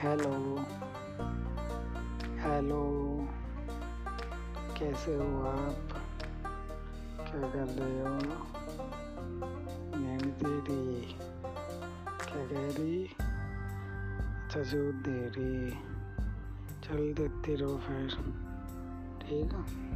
Hello hello कैसे हो आप? क्या कर रहे हो? नेम दे रही क्या कह रही? अच्छा जो दे रही। चल देते रहो फिर। ठीक है?